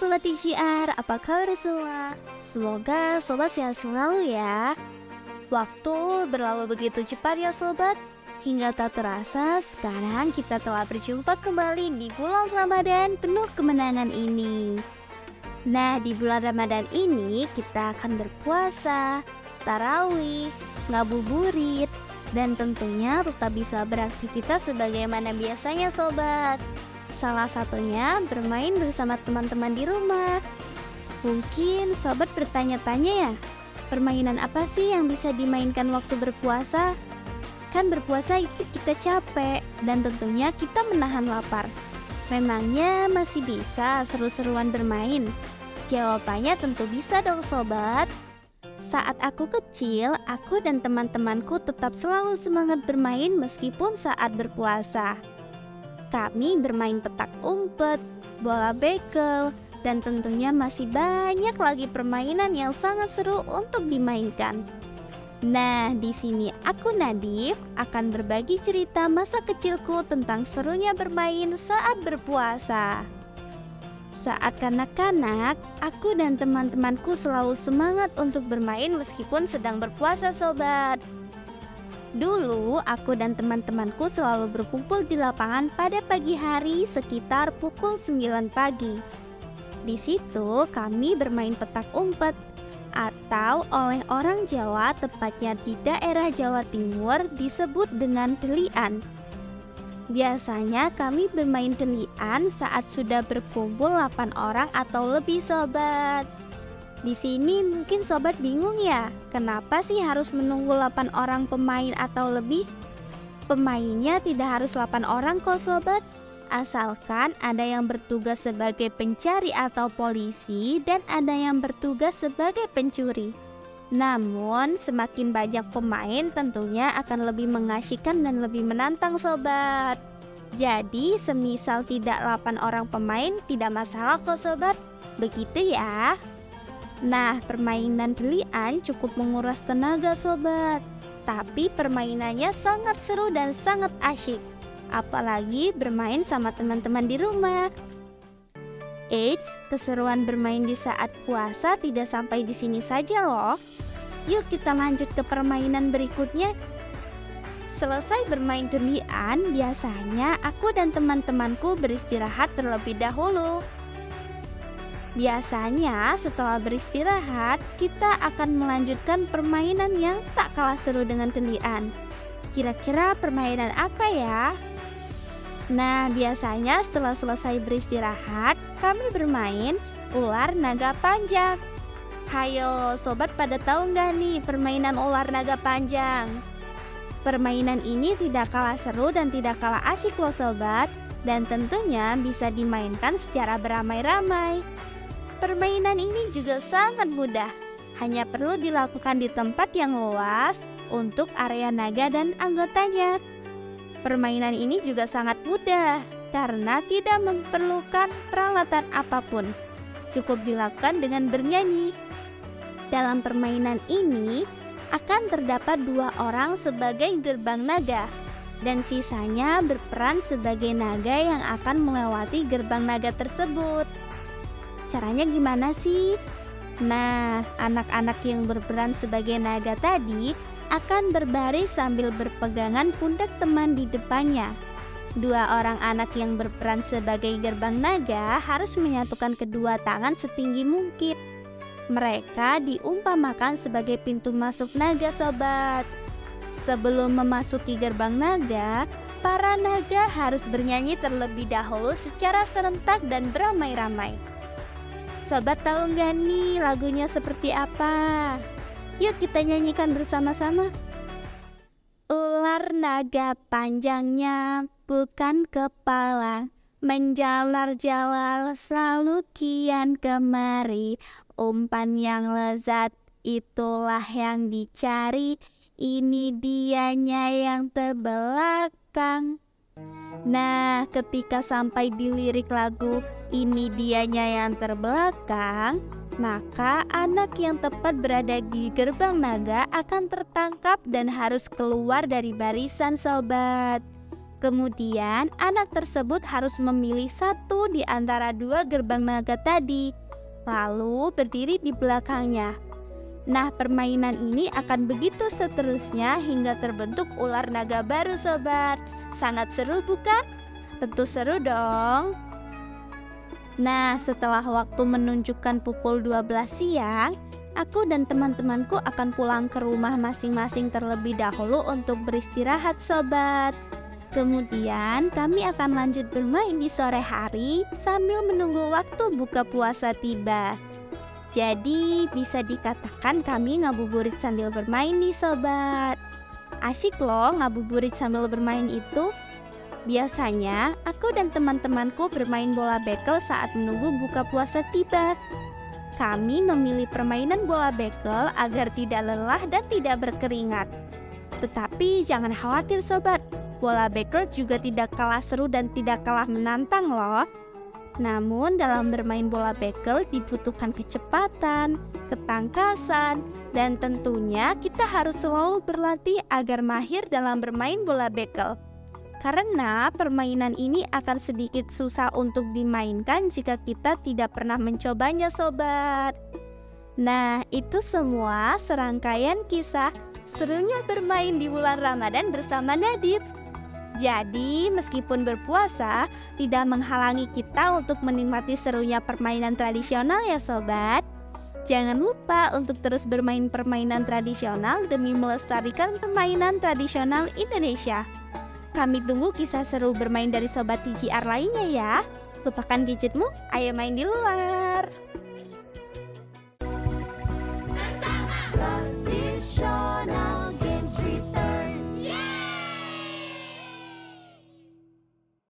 Sobat TGR, apa kabar semua? Semoga Sobat sehat selalu ya. Waktu berlalu begitu cepat ya Sobat. Hingga tak terasa sekarang kita telah berjumpa kembali di bulan Ramadan penuh kemenangan ini Nah di bulan Ramadan ini kita akan berpuasa, tarawih, ngabuburit Dan tentunya tetap bisa beraktivitas sebagaimana biasanya Sobat Salah satunya bermain bersama teman-teman di rumah. Mungkin sobat bertanya-tanya ya, permainan apa sih yang bisa dimainkan waktu berpuasa? Kan berpuasa itu kita capek dan tentunya kita menahan lapar. Memangnya masih bisa seru-seruan bermain? Jawabannya tentu bisa dong sobat. Saat aku kecil, aku dan teman-temanku tetap selalu semangat bermain meskipun saat berpuasa. Kami bermain petak umpet, bola bekel, dan tentunya masih banyak lagi permainan yang sangat seru untuk dimainkan. Nah, di sini aku Nadif akan berbagi cerita masa kecilku tentang serunya bermain saat berpuasa. Saat kanak-kanak, aku dan teman-temanku selalu semangat untuk bermain meskipun sedang berpuasa, sobat. Dulu, aku dan teman-temanku selalu berkumpul di lapangan pada pagi hari sekitar pukul 9 pagi. Di situ, kami bermain petak umpet atau oleh orang Jawa tepatnya di daerah Jawa Timur disebut dengan telian. Biasanya kami bermain telian saat sudah berkumpul 8 orang atau lebih sobat. Di sini mungkin sobat bingung ya, kenapa sih harus menunggu 8 orang pemain atau lebih? Pemainnya tidak harus 8 orang kok sobat, asalkan ada yang bertugas sebagai pencari atau polisi dan ada yang bertugas sebagai pencuri. Namun, semakin banyak pemain tentunya akan lebih mengasyikan dan lebih menantang sobat. Jadi, semisal tidak 8 orang pemain, tidak masalah kok sobat. Begitu ya. Nah, permainan telian cukup menguras tenaga sobat. Tapi permainannya sangat seru dan sangat asyik. Apalagi bermain sama teman-teman di rumah. Eits, keseruan bermain di saat puasa tidak sampai di sini saja loh. Yuk kita lanjut ke permainan berikutnya. Selesai bermain telian, biasanya aku dan teman-temanku beristirahat terlebih dahulu. Biasanya setelah beristirahat, kita akan melanjutkan permainan yang tak kalah seru dengan telian. Kira-kira permainan apa ya? Nah, biasanya setelah selesai beristirahat, kami bermain ular naga panjang. Hayo, sobat pada tahu nggak nih permainan ular naga panjang? Permainan ini tidak kalah seru dan tidak kalah asyik loh sobat, dan tentunya bisa dimainkan secara beramai-ramai. Permainan ini juga sangat mudah, hanya perlu dilakukan di tempat yang luas untuk area naga dan anggotanya. Permainan ini juga sangat mudah karena tidak memerlukan peralatan apa pun. Cukup dilakukan dengan bernyanyi. Dalam permainan ini akan terdapat dua orang sebagai gerbang naga dan sisanya berperan sebagai naga yang akan melewati gerbang naga tersebut. Caranya gimana sih? Nah, anak-anak yang berperan sebagai naga tadi akan berbaris sambil berpegangan pundak teman di depannya. Dua orang anak yang berperan sebagai gerbang naga harus menyatukan kedua tangan setinggi mungkin. Mereka diumpamakan sebagai pintu masuk naga sobat. Sebelum memasuki gerbang naga, para naga harus bernyanyi terlebih dahulu secara serentak dan beramai-ramai. Sobat tahu nggak nih lagunya seperti apa? Yuk kita nyanyikan bersama-sama. Ular naga panjangnya bukan kepala. Menjalar-jalar selalu kian kemari. Umpan yang lezat itulah yang dicari. Ini dianya yang terbelakang. Nah, ketika sampai di lirik lagu ini dianya yang terbelakang, maka anak yang tepat berada di gerbang naga akan tertangkap dan harus keluar dari barisan sobat. Kemudian, anak tersebut harus memilih satu di antara dua gerbang naga tadi, lalu berdiri di belakangnya. Nah, permainan ini akan begitu seterusnya hingga terbentuk ular naga baru, sobat. Sangat seru, bukan? Tentu seru dong. Nah, setelah waktu menunjukkan pukul 12 siang, aku dan teman-temanku akan pulang ke rumah masing-masing terlebih dahulu untuk beristirahat sobat. Kemudian kami akan lanjut bermain di sore hari sambil menunggu waktu buka puasa tiba. Jadi bisa dikatakan kami ngabuburit sambil bermain nih sobat. Asik loh ngabuburit sambil bermain itu. Biasanya, aku dan teman-temanku bermain bola bekel saat menunggu buka puasa tiba. Kami memilih permainan bola bekel agar tidak lelah dan tidak berkeringat. Tetapi jangan khawatir sobat, bola bekel juga tidak kalah seru dan tidak kalah menantang loh. Namun dalam bermain bola bekel dibutuhkan kecepatan, ketangkasan, dan tentunya kita harus selalu berlatih agar mahir dalam bermain bola bekel karena permainan ini akan sedikit susah untuk dimainkan jika kita tidak pernah mencobanya sobat. Nah, itu semua serangkaian kisah serunya bermain di bulan Ramadan bersama Nadif. Jadi, meskipun berpuasa, tidak menghalangi kita untuk menikmati serunya permainan tradisional ya sobat. Jangan lupa untuk terus bermain permainan tradisional demi melestarikan permainan tradisional Indonesia. Kami tunggu kisah seru bermain dari sobat TGR lainnya ya. Lupakan gadgetmu, ayo main di luar.